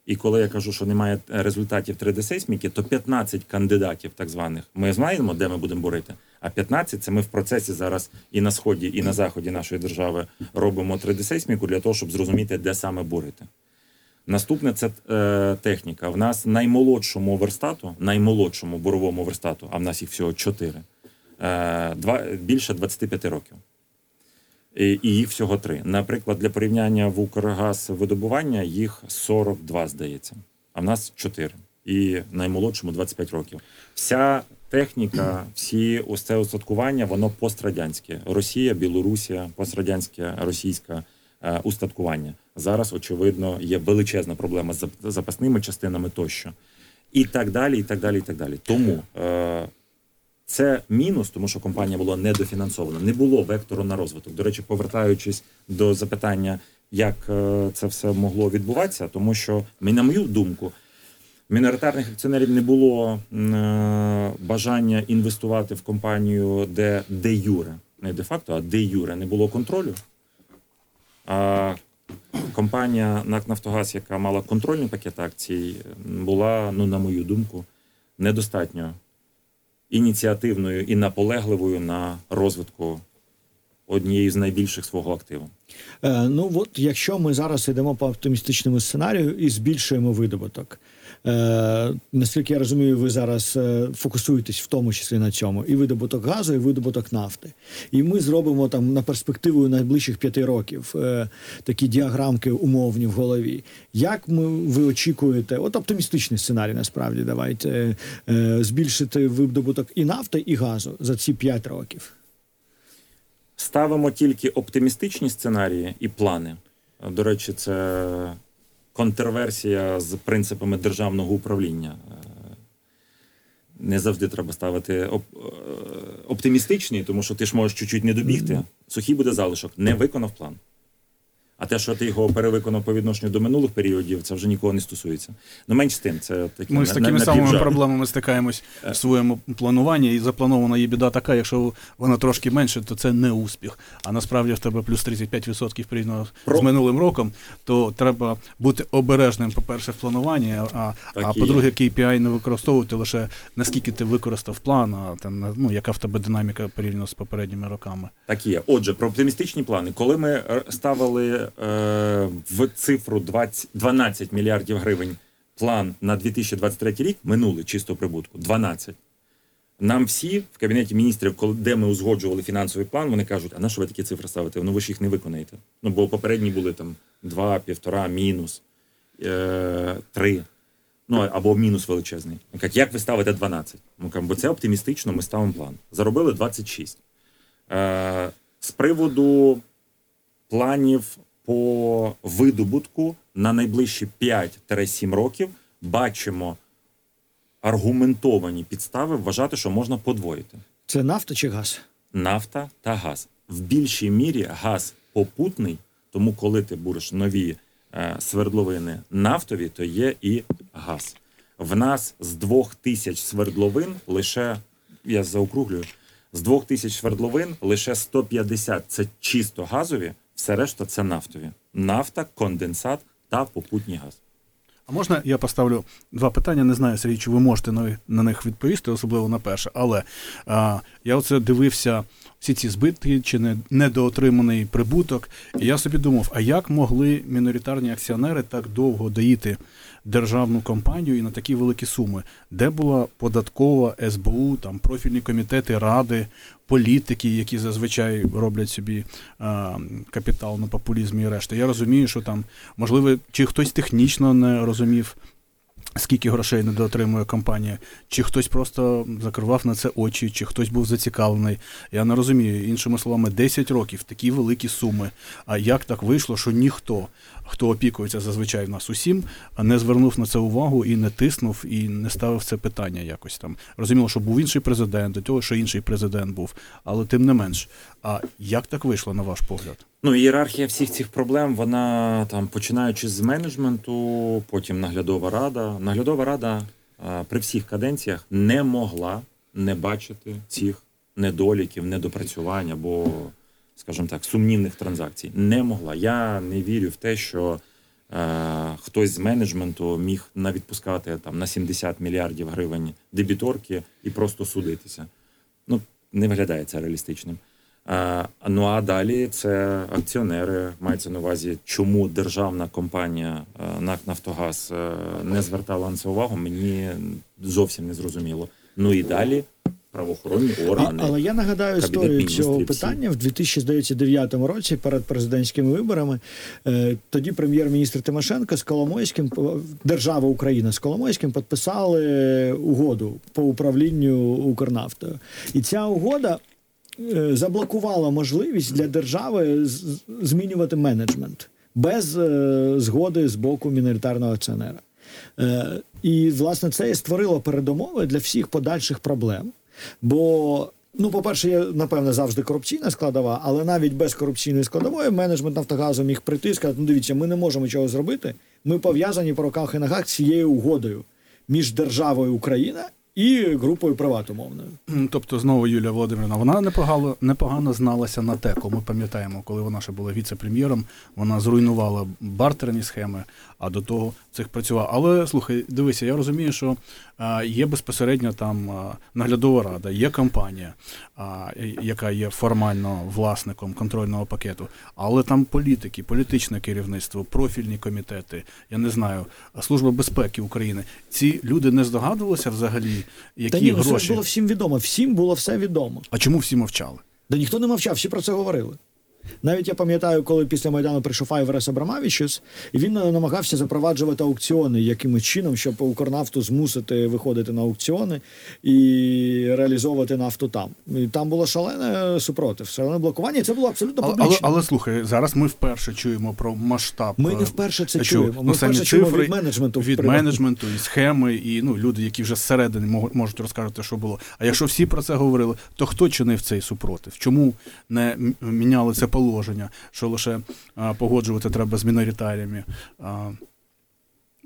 S5: І коли я кажу, що немає результатів 3D-сейсміки, то 15 кандидатів, так званих, ми знаємо, де ми будемо бурити. А 15 – це ми в процесі зараз і на сході, і на заході нашої держави робимо 3D-сейсміку для того, щоб зрозуміти, де саме бурити. Наступне це е, техніка. В нас наймолодшому верстату, наймолодшому буровому верстату, а в нас їх всього 4, е, два, більше 25 років. І, і їх всього три. Наприклад, для порівняння в Укргаз видобування їх 42, здається, а в нас 4. І наймолодшому 25 років. Вся техніка, всі це устаткування, воно пострадянське. Росія, Білорусія, пострадянське, російське е, устаткування. Зараз, очевидно, є величезна проблема з запасними частинами тощо. І так далі, і так далі, і так далі. Тому е, це мінус, тому що компанія була недофінансована, не було вектору на розвиток. До речі, повертаючись до запитання, як е, це все могло відбуватися, тому що, на мою думку, міноритарних акціонерів не було е, бажання інвестувати в компанію, де де юре, не де факто, а де юре не було контролю. А компанія НАК Нафтогаз, яка мала контрольний пакет акцій, була, ну, на мою думку, недостатньо ініціативною і наполегливою на розвитку однієї з найбільших свого активу.
S3: Е, ну от якщо ми зараз йдемо по оптимістичному сценарію і збільшуємо видобуток. Е, наскільки я розумію, ви зараз е, фокусуєтесь в тому числі на цьому і видобуток газу, і видобуток нафти. І ми зробимо там на перспективу найближчих п'яти років е, такі діаграмки умовні в голові. Як ми ви очікуєте, от оптимістичний сценарій, насправді давайте збільшити видобуток і нафти, і газу за ці п'ять років.
S5: Ставимо тільки оптимістичні сценарії і плани. До речі, це контрверсія з принципами державного управління. Е, Не завжди треба ставити оп- е, оптимістичні, тому що ти ж можеш чуть-чуть не добігти. Сухий буде залишок. Не виконав план. А те, що ти його перевиконав по відношенню до минулих періодів, це вже нікого не стосується. Ну, менш з тим, це такі
S4: Ми з такими
S5: на-
S4: самими проблемами стикаємось в своєму плануванні, і запланована є біда така, якщо вона трошки менше, то це не успіх. А насправді в тебе плюс 35% порівняно
S5: Про-
S4: з минулим роком, то треба бути обережним, по-перше, в плануванні, а,
S5: Так
S4: а по-друге, KPI не використовувати лише наскільки ти використав план, а там, ну, яка в тебе динаміка порівняно з попередніми роками.
S5: Так і є. Отже, про оптимістичні плани. Коли ми е, ставили е, в цифру 20, 12 мільярдів гривень план на 2023 рік, минулий чисто прибутку, 12. Нам всі в кабінеті міністрів, коли де ми узгоджували фінансовий план, вони кажуть: а на що ви такі цифри ставите? Ну ви ж їх не виконаєте. Ну бо попередні були там 2, 1,5, мінус, е, 3. Ну або мінус величезний. Кажуть, як ви ставите 12? Ми кажемо, бо це оптимістично, ми ставимо план. Заробили 26. Е, з приводу планів по видобутку на найближчі 5-7 років бачимо аргументовані підстави вважати, що можна подвоїти
S3: Це нафта чи газ?
S5: нафта та газ. В більшій мірі газ попутний, тому коли ти будеш нові е, свердловини нафтові, то є і газ. В нас з двох тисяч свердловин лише, я заокруглюю, з двох тисяч свердловин лише 150 – це чисто газові, все решта це нафтові. Нафта, конденсат та попутній газ.
S4: А можна я поставлю два питання? Не знаю, Сергій, чи ви можете на, них відповісти, особливо на перше. Але а, я оце дивився всі ці збитки чи не, недоотриманий прибуток. І я собі думав, а як могли міноритарні акціонери так довго доїти державну компанію і на такі великі суми? Де була податкова СБУ, там профільні комітети, ради, політики, які зазвичай роблять собі а, капітал на популізмі і решта? Я розумію, що там можливо, чи хтось технічно не розумів. Скільки грошей недоотримує компанія, чи хтось просто закривав на це очі, чи хтось був зацікавлений. Я не розумію. Іншими словами, 10 років такі великі суми. А як так вийшло, що ніхто, хто опікується зазвичай в нас усім, не звернув на це увагу і не тиснув, і не ставив це питання якось там. Розуміло, що був інший президент, до того, що інший президент був, але тим не менш. А як так вийшло, на ваш погляд?
S5: Ну, ієрархія всіх цих проблем, вона там починаючи з менеджменту, потім наглядова рада. Наглядова рада а, при всіх каденціях не могла не бачити цих недоліків, недопрацювань або, скажімо так, сумнівних транзакцій. Не могла. Я не вірю в те, що е, хтось з менеджменту міг навідпускати там на 70 мільярдів гривень дебіторки і просто судитися. Ну, не виглядає це реалістичним. А, ну а далі це акціонери. Мається на увазі, чому державна компанія е, НАК Нафтогаз е, не звертала на це увагу, мені зовсім не зрозуміло. Ну і далі правоохоронні
S3: А, але я нагадаю
S5: Кабінет
S3: історію
S5: Міністрів,
S3: цього питання в 2009 році перед президентськими виборами. Е, тоді прем'єр-міністр Тимошенко з Коломойським держава Україна з Коломойським підписали угоду по управлінню Укрнафтою. І ця угода. е, Заблокувала можливість для держави змінювати менеджмент без е, згоди з боку міноритарного акціонера. Е, і власне це і створило передумови для всіх подальших проблем. Бо, ну, по-перше, є, напевне, завжди корупційна складова, але навіть без корупційної складової менеджмент Нафтогазу міг прийти і сказати: ну дивіться, ми не можемо чого зробити. Ми пов'язані по руках і ногах цією угодою між державою Україна і групою приват умовною.
S4: Тобто, знову Юлія Володимирівна, вона непогано, непогано зналася на теку. Ми пам'ятаємо, коли вона ще була віце-прем'єром, вона зруйнувала бартерні схеми, а до того цих працювала. Але слухай, дивися, я розумію, що є безпосередньо там наглядова рада, є компанія, яка є формально власником контрольного пакету, але там політики, політичне керівництво, профільні комітети, я не знаю, Служба безпеки України. Ці люди не здогадувалися взагалі, які
S3: Та ні, ну,
S4: гроші.
S3: ж було всім відомо. Всім було все відомо.
S4: А чому всі мовчали?
S3: Да ніхто не мовчав, всі про це говорили. Навіть я пам'ятаю, коли після Майдану прийшов Айверес Абрамавічус, і він е, намагався запроваджувати аукціони якимось чином, щоб Укрнафту змусити виходити на аукціони і реалізовувати нафту там. І там було шалене супротив, шалене блокування, і це було абсолютно
S4: Але,
S3: публічно.
S4: але, але слухай, зараз ми вперше чуємо про масштаб.
S3: Ми
S4: е,
S3: не вперше це
S4: що,
S3: чуємо. Ми
S4: ну,
S3: вперше чуємо
S4: цифри
S3: від менеджменту
S4: від
S3: приватного.
S4: менеджменту і схеми, і ну люди, які вже зсередини можуть розказати, що було. А якщо всі про це говорили, то хто чинив цей супротив? Чому не міняли це положення, що лише а, погоджувати треба з міноритаріями а,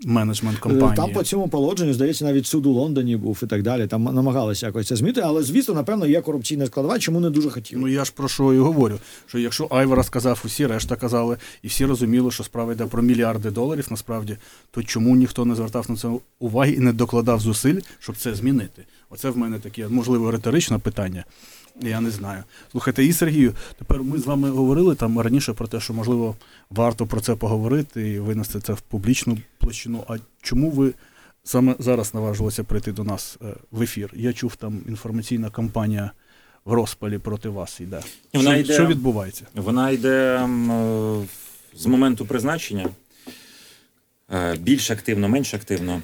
S4: менеджмент
S3: Е,
S4: компанії?
S3: Там по цьому положенню, здається, навіть суд у Лондоні був і так далі. Там намагалися якось це змінити, але звісно, напевно, є корупційна складова, чому не дуже хотіли.
S4: Ну я ж про що і говорю. Що якщо Айвара сказав, усі решта казали, і всі розуміли, що справа йде про мільярди доларів, насправді, то чому ніхто не звертав на це уваги і не докладав зусиль, щоб це змінити? Оце в мене таке, можливо, риторичне питання. Я не знаю. Слухайте, і Сергію, тепер ми з вами говорили там раніше про те, що можливо варто про це поговорити і винести це в публічну площину. А чому ви саме зараз наважилися прийти до нас е, в ефір? Я чув, там інформаційна кампанія в розпалі проти вас йде.
S5: Вона
S4: що,
S5: йде-
S4: що відбувається?
S5: Вона йде е, з моменту призначення е, більш активно, менш активно.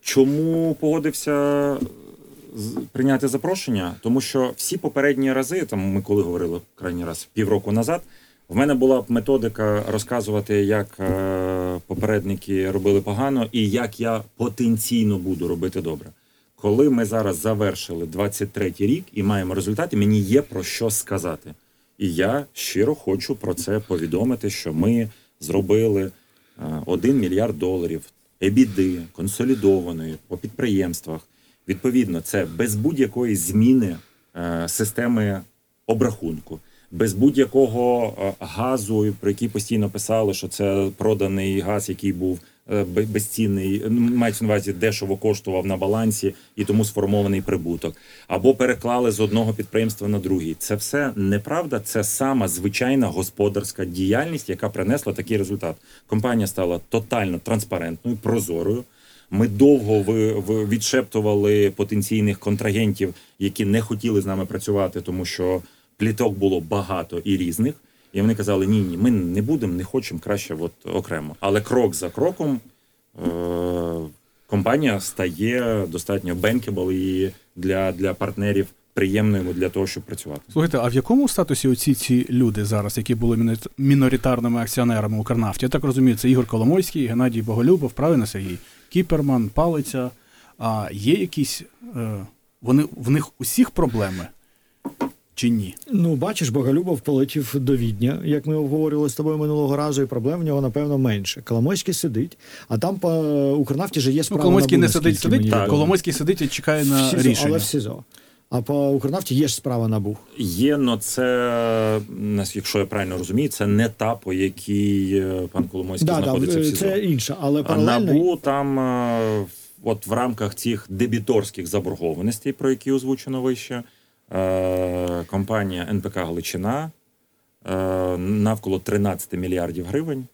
S5: Чому погодився прийняти запрошення? Тому що всі попередні рази, там ми коли говорили крайній раз півроку назад, в мене була методика розказувати, як е, попередники робили погано і як я потенційно буду робити добре. Коли ми зараз завершили 23-й рік і маємо результати, мені є про що сказати. І я щиро хочу про це повідомити, що ми зробили е, 1 мільярд доларів ебіди консолідованої по підприємствах. Відповідно, це без будь-якої зміни е, системи обрахунку, без будь-якого е, газу, про який постійно писали, що це проданий газ, який був е, безцінний, ну, мається на увазі дешево коштував на балансі і тому сформований прибуток, або переклали з одного підприємства на другий. Це все неправда. Це сама звичайна господарська діяльність, яка принесла такий результат. Компанія стала тотально транспарентною, прозорою. Ми довго відшептували потенційних контрагентів, які не хотіли з нами працювати, тому що пліток було багато і різних. І вони казали: ні, ні, ми не будемо, не хочемо краще от окремо. Але крок за кроком е- компанія стає достатньо bankable і для, для партнерів приємною для того, щоб працювати.
S4: Слухайте, а в якому статусі оці ці люди зараз, які були міно- міноритарними акціонерами Укрнафті? Я так розумію, це Ігор Коломойський, Геннадій Боголюбов, правильно Сергій? Кіперман, Палиця. А є якісь. Е, вони, в них усіх проблеми? Чи ні?
S3: Ну, бачиш, Боголюбов полетів до Відня, як ми обговорювали з тобою минулого разу, і проблем в нього, напевно, менше. Коломойський сидить, а там по Укрнафті же є
S4: Ну,
S3: справа.
S4: Коломойський
S3: НАБУ,
S4: не сидить, сидить,
S3: так.
S4: Коломойський сидить і чекає на
S3: СІЗО,
S4: рішення.
S3: але в СІЗО. А по Укрнафті є ж справа набув.
S5: Є, но це, якщо я правильно розумію, це не та, по якій е, пан Коломойський
S3: Да, да,
S5: знаходиться в
S3: е,
S5: СІЗО.
S3: це інше, але паралельно.
S5: НАБУ там, е, от в рамках цих дебіторських заборгованостей, про які озвучено вище, компанія НПК Галичина навколо 13 мільярдів гривень,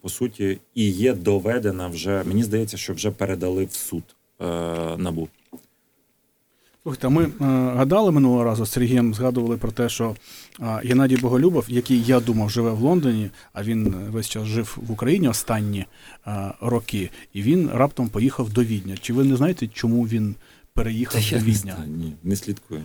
S5: по суті, і є доведена вже, мені здається, що вже передали в суд НАБУ.
S4: Слухайте, ми е, гадали минулого разу з Сергієм, згадували про те, що е, Геннадій Боголюбов, який я думав живе в Лондоні, а він весь час жив в Україні останні е, роки, і він раптом поїхав до Відня. Чи ви не знаєте, чому він переїхав до Відня?
S5: ні, не слідкую.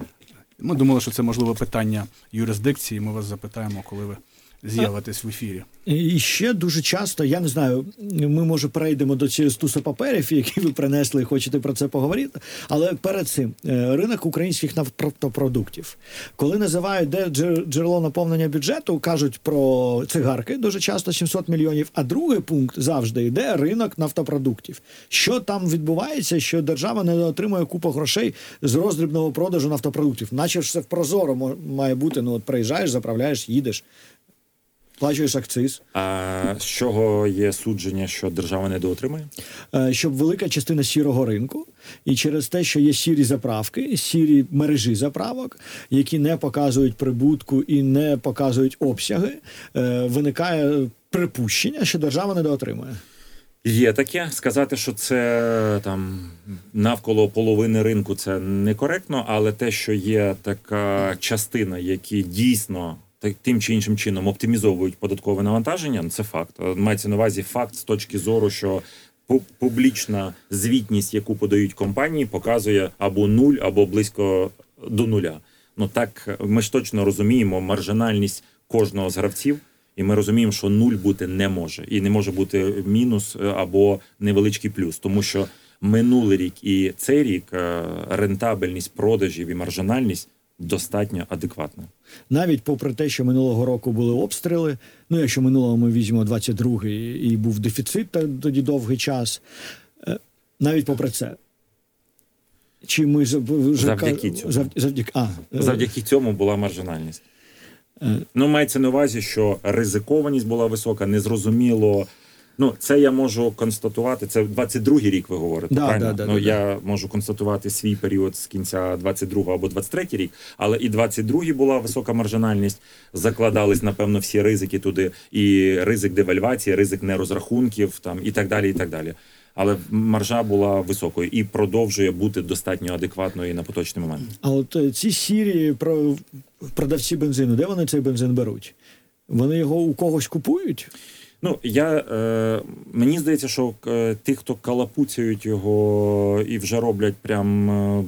S4: Ми думали, що це можливо питання юрисдикції. Ми вас запитаємо, коли ви з'явитись в ефірі.
S3: І ще дуже часто, я не знаю, ми може перейдемо до цієї стуса паперів, які ви принесли, і хочете про це поговорити. Але перед цим е, ринок українських нафтопродуктів. Коли називають де джерело наповнення бюджету, кажуть про цигарки дуже часто 700 мільйонів. А другий пункт завжди йде ринок нафтопродуктів. Що там відбувається, що держава не отримує купу грошей з роздрібного продажу нафтопродуктів, наче все в прозоро має бути. Ну от приїжджаєш, заправляєш, їдеш. Плачуєш акциз,
S5: А з чого є судження, що держава недоотримує?
S3: Е, щоб велика частина сірого ринку, і через те, що є сірі заправки, сірі мережі заправок, які не показують прибутку і не показують обсяги, е, виникає припущення, що держава недоотримує.
S5: Є таке. Сказати, що це там навколо половини ринку, це некоректно, але те, що є така частина, які дійсно так- тим чи іншим чином оптимізовують податкове навантаження, ну, це факт. Е, Мається на увазі факт з точки зору, що публічна звітність, яку подають компанії, показує або нуль, або близько до нуля. Ну так ми ж точно розуміємо маржинальність кожного з гравців. І ми розуміємо, що нуль бути не може, і не може бути мінус е, або невеличкий плюс, тому що минулий рік і цей рік е, рентабельність продажів і маржинальність достатньо адекватна.
S3: Навіть попри те, що минулого року були обстріли. Ну, якщо минулого ми візьмемо 22-й і був дефіцит тоді довгий час. е, Навіть попри це. Чи ми
S5: Завдяки цьому.
S3: зав- завдяки, а, е,
S5: Завдяки цьому була маржинальність.
S3: Е.
S5: Ну, мається на увазі, що ризикованість була висока, незрозуміло. Ну, це я можу констатувати. Це 22-й рік, ви говорите.
S3: Да,
S5: правильно?
S3: да, да,
S5: ну,
S3: да,
S5: я можу констатувати свій період з кінця 22-го або 23-й рік, але і 22-й була висока маржинальність. Закладались, напевно, всі ризики туди, і ризик девальвації, ризик нерозрахунків, там і так далі. і так далі. Але маржа була високою і продовжує бути достатньо адекватною на поточний момент.
S3: А от е, ці сірі про- продавці бензину, де вони цей бензин беруть? Вони його у когось купують?
S5: Ну я е, мені здається, що е, ті, хто калапуцяють його і вже роблять прям е,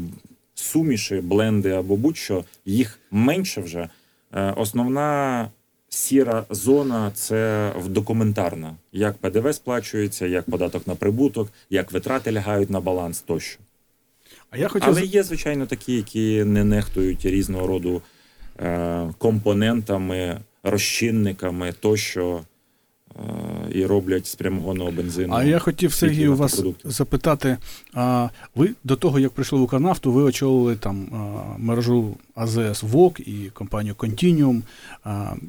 S5: суміші, бленди або будь-що, їх менше вже. Е, основна сіра зона це документарна, як ПДВ сплачується, як податок на прибуток, як витрати лягають на баланс тощо.
S4: А я хотів
S5: Але є, звичайно, такі, які не нехтують різного роду е, компонентами, розчинниками тощо. І роблять з прямогонного бензину.
S4: А я хотів Сергій у вас запитати. А ви до того, як прийшли в Укрнафту, ви очолили там мережу АЗС ВОК і компанію Continuum,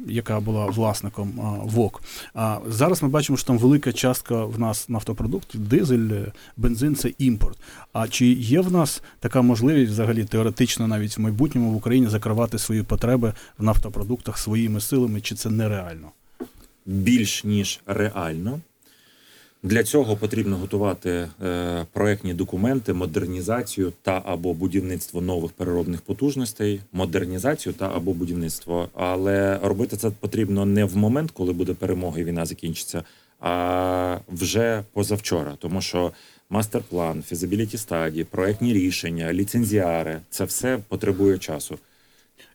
S4: яка була власником ВОК. А зараз ми бачимо, що там велика частка в нас нафтопродуктів, дизель, бензин це імпорт. А чи є в нас така можливість, взагалі теоретично, навіть в майбутньому в Україні закривати свої потреби в нафтопродуктах своїми силами, чи це нереально?
S5: Більш ніж реально. Для цього потрібно готувати е, проектні документи, модернізацію та або будівництво нових переробних потужностей, модернізацію та або будівництво. Але робити це потрібно не в момент, коли буде перемога і війна закінчиться, а вже позавчора, тому що мастер-план, фізибіліті стадії, проектні рішення, ліцензіари це все потребує часу.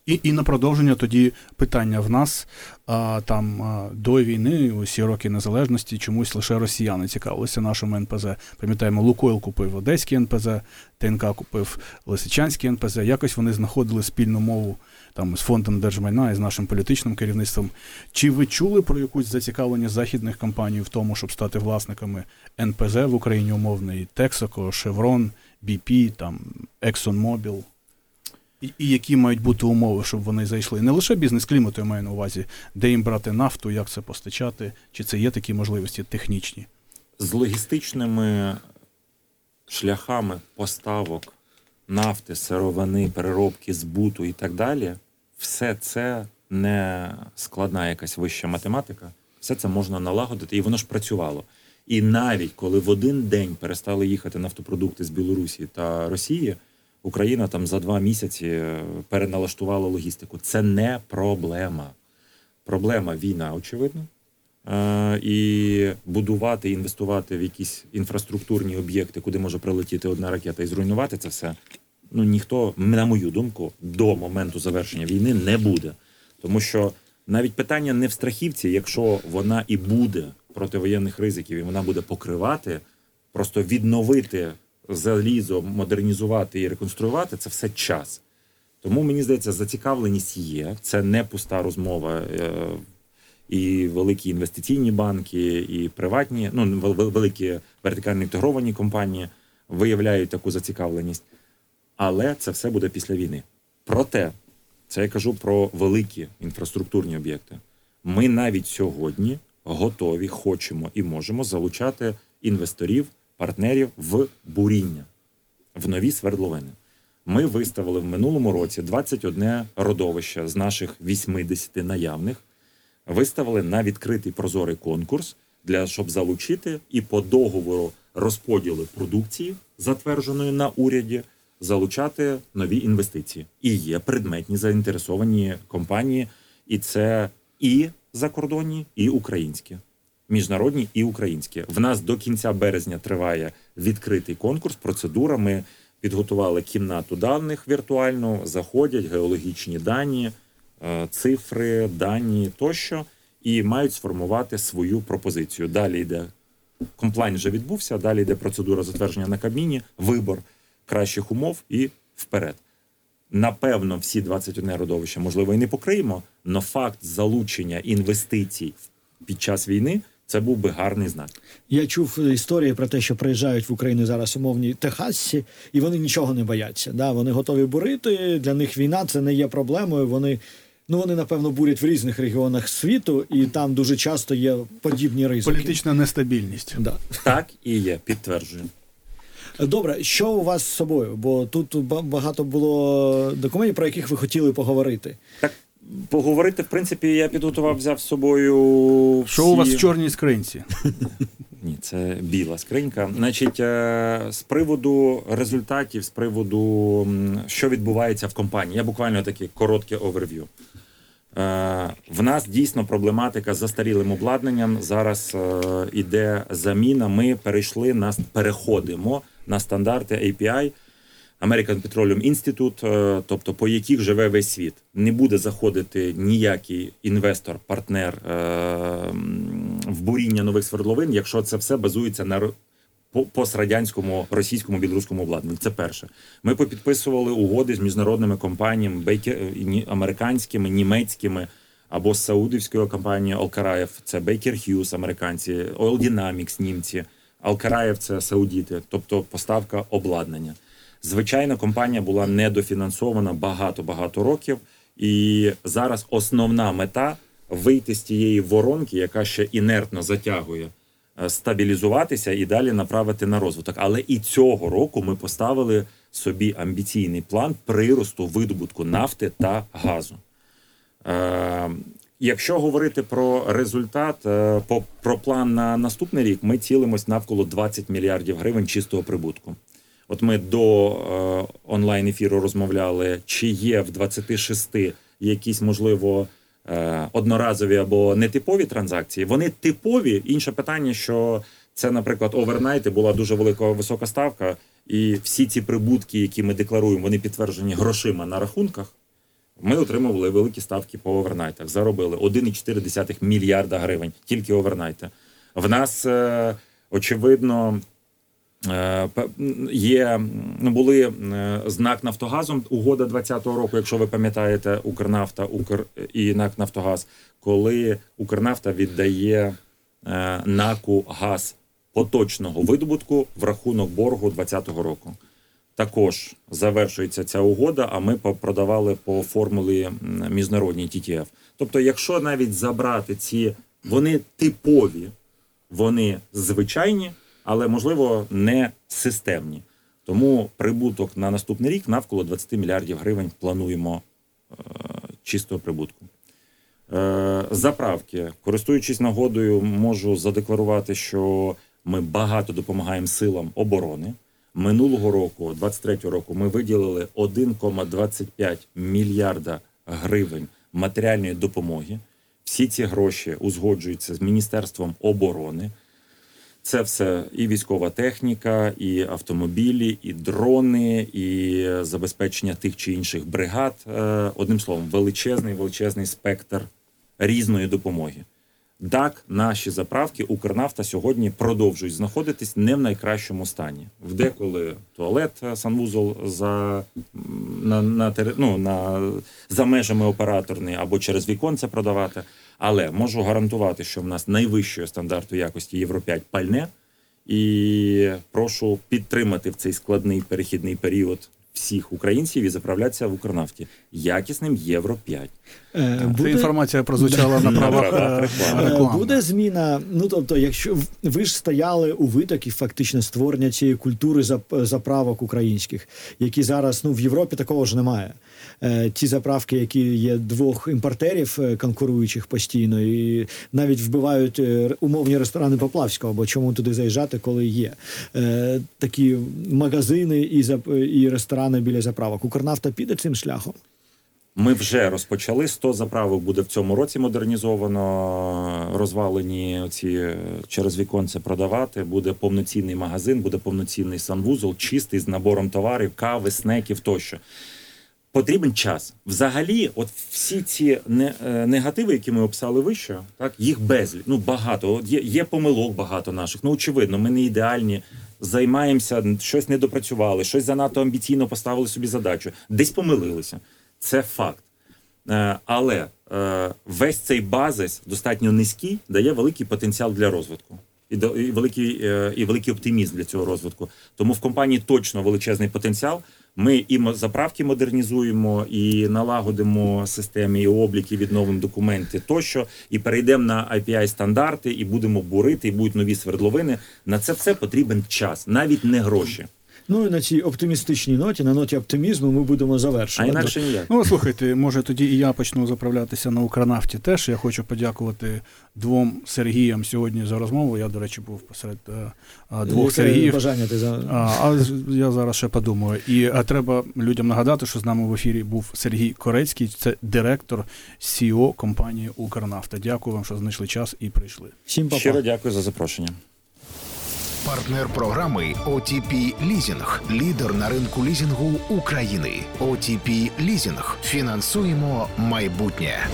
S4: І, і на продовження тоді питання в нас а, там а, до війни, усі роки незалежності, чомусь лише росіяни цікавилися нашим НПЗ. Пам'ятаємо, Лукойл купив Одеський НПЗ, ТНК купив Лисичанський НПЗ. Якось вони знаходили спільну мову там з фондом держмайна і з нашим політичним керівництвом. Чи ви чули про якусь зацікавлення західних компаній в тому, щоб стати власниками НПЗ в Україні умовної Texaco, Chevron, BP, там ExxonMobil? І, які мають бути умови, щоб вони зайшли? Не лише бізнес-клімату, я маю на увазі, де їм брати нафту, як це постачати, чи це є такі можливості технічні?
S5: з логістичними шляхами поставок нафти, сировини, переробки, збуту і так далі, все це не складна якась вища математика. Все це можна налагодити, і воно ж працювало. І навіть коли в один день перестали їхати нафтопродукти з Білорусі та Росії, Україна там за два місяці е, переналаштувала логістику. Це не проблема. Проблема війна, очевидно. Е, і будувати, інвестувати в якісь інфраструктурні об'єкти, куди може прилетіти одна ракета і зруйнувати це все. Ну ніхто, на мою думку, до моменту завершення війни не буде. Тому що Навіть питання не в страхівці, якщо вона і буде противоєнних ризиків, і вона буде покривати, просто відновити залізо, модернізувати і реконструювати це все час. Тому мені здається, зацікавленість є. Це не пуста розмова. Е, І великі інвестиційні банки, і приватні, ну вел- вел- великі вертикально інтегровані компанії виявляють таку зацікавленість. Але це все буде після війни. Проте, це я кажу про великі інфраструктурні об'єкти. Ми навіть сьогодні готові, хочемо і можемо залучати інвесторів, партнерів в буріння, в нові свердловини. Ми виставили в минулому році 21 родовище з наших 80 наявних. Виставили на відкритий прозорий конкурс для щоб залучити і по договору розподілу продукції, затвердженої на уряді, залучати нові інвестиції. І є предметні заінтересовані компанії, і це і закордонні, і українські. Міжнародні і українські. В нас до кінця березня триває відкритий конкурс. Процедура. Ми підготували кімнату даних віртуальну, заходять геологічні дані, е, цифри, дані тощо, і мають сформувати свою пропозицію. Далі йде комплайн вже відбувся. Далі йде процедура затвердження на Кабміні, вибор кращих умов і вперед. Напевно, всі 21 родовища, можливо, і не покриємо, але факт залучення інвестицій під час війни це був би гарний знак.
S3: Я чув історії про те, що приїжджають в Україну зараз умовні техасці, і вони нічого не бояться. Да, вони готові бурити. Для них війна це не є проблемою. Вони ну вони напевно бурять в різних регіонах світу, і там дуже часто є подібні ризики.
S4: Політична нестабільність.
S3: Да.
S5: Так і є, підтверджую.
S3: Добре, що у вас з собою? Бо тут багато було документів, про яких ви хотіли поговорити.
S5: Так поговорити, в принципі, я підготував, взяв з собою.
S4: Що у вас в чорній скринці?
S5: Ні, це біла скринька. Значить, е, з приводу результатів, з приводу що відбувається в компанії, я буквально таке коротке оверв'ю. В нас дійсно проблематика з застарілим обладнанням. Зараз е, іде заміна. Ми перейшли на переходимо на стандарти API. American Petroleum Institute, е, тобто по яких живе весь світ. Не буде заходити ніякий інвестор, партнер е, в буріння нових свердловин, якщо це все базується на пострадянському, російському, білоруському обладнанні. Це перше. Ми попідписували угоди з міжнародними компаніями, бейкер, американськими, німецькими або з саудівською компанією Алкараєв. Це Baker Hughes, американці, Oil Dynamics, німці. Алкараєв це саудіти, тобто поставка обладнання. Звичайно, компанія була недофінансована багато-багато років, і зараз основна мета вийти з тієї воронки, яка ще інертно затягує, е, стабілізуватися і далі направити на розвиток. Але і цього року ми поставили собі амбіційний план приросту видобутку нафти та газу. Е, Якщо говорити про результат, е, по, про план на наступний рік, ми цілимось навколо 20 мільярдів гривень чистого прибутку. От ми до е, онлайн ефіру розмовляли, чи є в 26 якісь можливо е, одноразові або нетипові транзакції. Вони типові. Інше питання, що це, наприклад, овернайти була дуже велика висока ставка, і всі ці прибутки, які ми декларуємо, вони підтверджені грошима на рахунках. Ми отримували великі ставки по овернайтах. Заробили 1,4 мільярда гривень тільки овернайти. В нас е, очевидно. Е, Є ну були е, з Нафтогазом угода 2020 року, якщо ви пам'ятаєте, Укрнафта, Укр і НАК Нафтогаз, коли Укрнафта віддає е, НАКу газ поточного видобутку в рахунок боргу 2020 року. Також завершується ця угода, а ми продавали по формулі міжнародній TTF. Тобто, якщо навіть забрати ці, вони типові, вони звичайні, але можливо не системні. Тому прибуток на наступний рік навколо 20 мільярдів гривень плануємо е, чистого прибутку. Е, заправки, користуючись нагодою, можу задекларувати, що ми багато допомагаємо силам оборони. Минулого року, 23-го року, ми виділили 1,25 мільярда гривень матеріальної допомоги. Всі ці гроші узгоджуються з Міністерством оборони. Це все і військова техніка, і автомобілі, і дрони, і забезпечення тих чи інших бригад. Е, Одним словом, величезний, величезний спектр різної допомоги. Так, наші заправки Укрнафта сьогодні продовжують знаходитись не в найкращому стані. В деколи туалет е, санвузол за, на, на, ну, на, за межами операторний або через віконце продавати. Але можу гарантувати, що в нас найвищого стандарту якості Євро 5 пальне. І прошу підтримати в цей складний перехідний період всіх українців і заправлятися в Укрнафті якісним Євро 5.
S3: Е,
S4: Ця інформація прозвучала на правах е,
S5: реклами.
S3: Е. Буде зміна. Ну тобто, якщо ви ж стояли у витокі фактично створення цієї культури зап- заправок українських, які зараз ну в Європі такого ж немає. Е, Ті заправки, які є двох імпортерів е, конкуруючих постійно, і навіть вбивають е, умовні ресторани Поплавського, бо чому туди заїжджати, коли є такі магазини і і ресторани біля заправок. Укрнафта піде цим шляхом.
S5: Ми вже розпочали 100 заправок буде в цьому році модернізовано, розвалені ці через віконце продавати. Буде повноцінний магазин, буде повноцінний санвузол, чистий з набором товарів, кави, снеків тощо. Потрібен час. Взагалі, от всі ці е, негативи, які ми описали вище, так їх безліч. Ну багато. От є, є помилок багато наших. Ну очевидно, ми не ідеальні. Займаємося, щось не допрацювали, щось занадто амбіційно поставили собі задачу, десь помилилися. Це факт. Е, Але е, весь цей базис достатньо низький, дає великий потенціал для розвитку. І, великий, і великий оптимізм для цього розвитку. Тому в компанії точно величезний потенціал. Ми і заправки модернізуємо, і налагодимо системи і обліки, відновимо документи тощо, і перейдемо на IPI стандарти, і будемо бурити, і будуть нові свердловини. На це все потрібен час, навіть не гроші.
S3: Ну і на цій оптимістичній ноті, на ноті оптимізму, ми будемо
S5: А
S3: завершувати.
S5: інакше ніяк.
S4: Ну, слухайте, може тоді і я почну заправлятися на Укрнафті теж. Я хочу подякувати двом Сергіям сьогодні за розмову. Я, до речі, був посеред е, е, двох
S3: Яке
S4: Сергіїв.
S3: бажання ти за
S4: А, а я зараз ще подумаю. І а треба людям нагадати, що з нами в ефірі був Сергій Корецький, це директор CEO компанії Укрнафта. Дякую вам, що знайшли час і прийшли.
S3: всім папа.
S5: Щиро дякую за запрошення.
S2: Партнер програми OTP Лізінг. Лідер на ринку лізінгу України. OTP Лізінг. Фінансуємо майбутнє.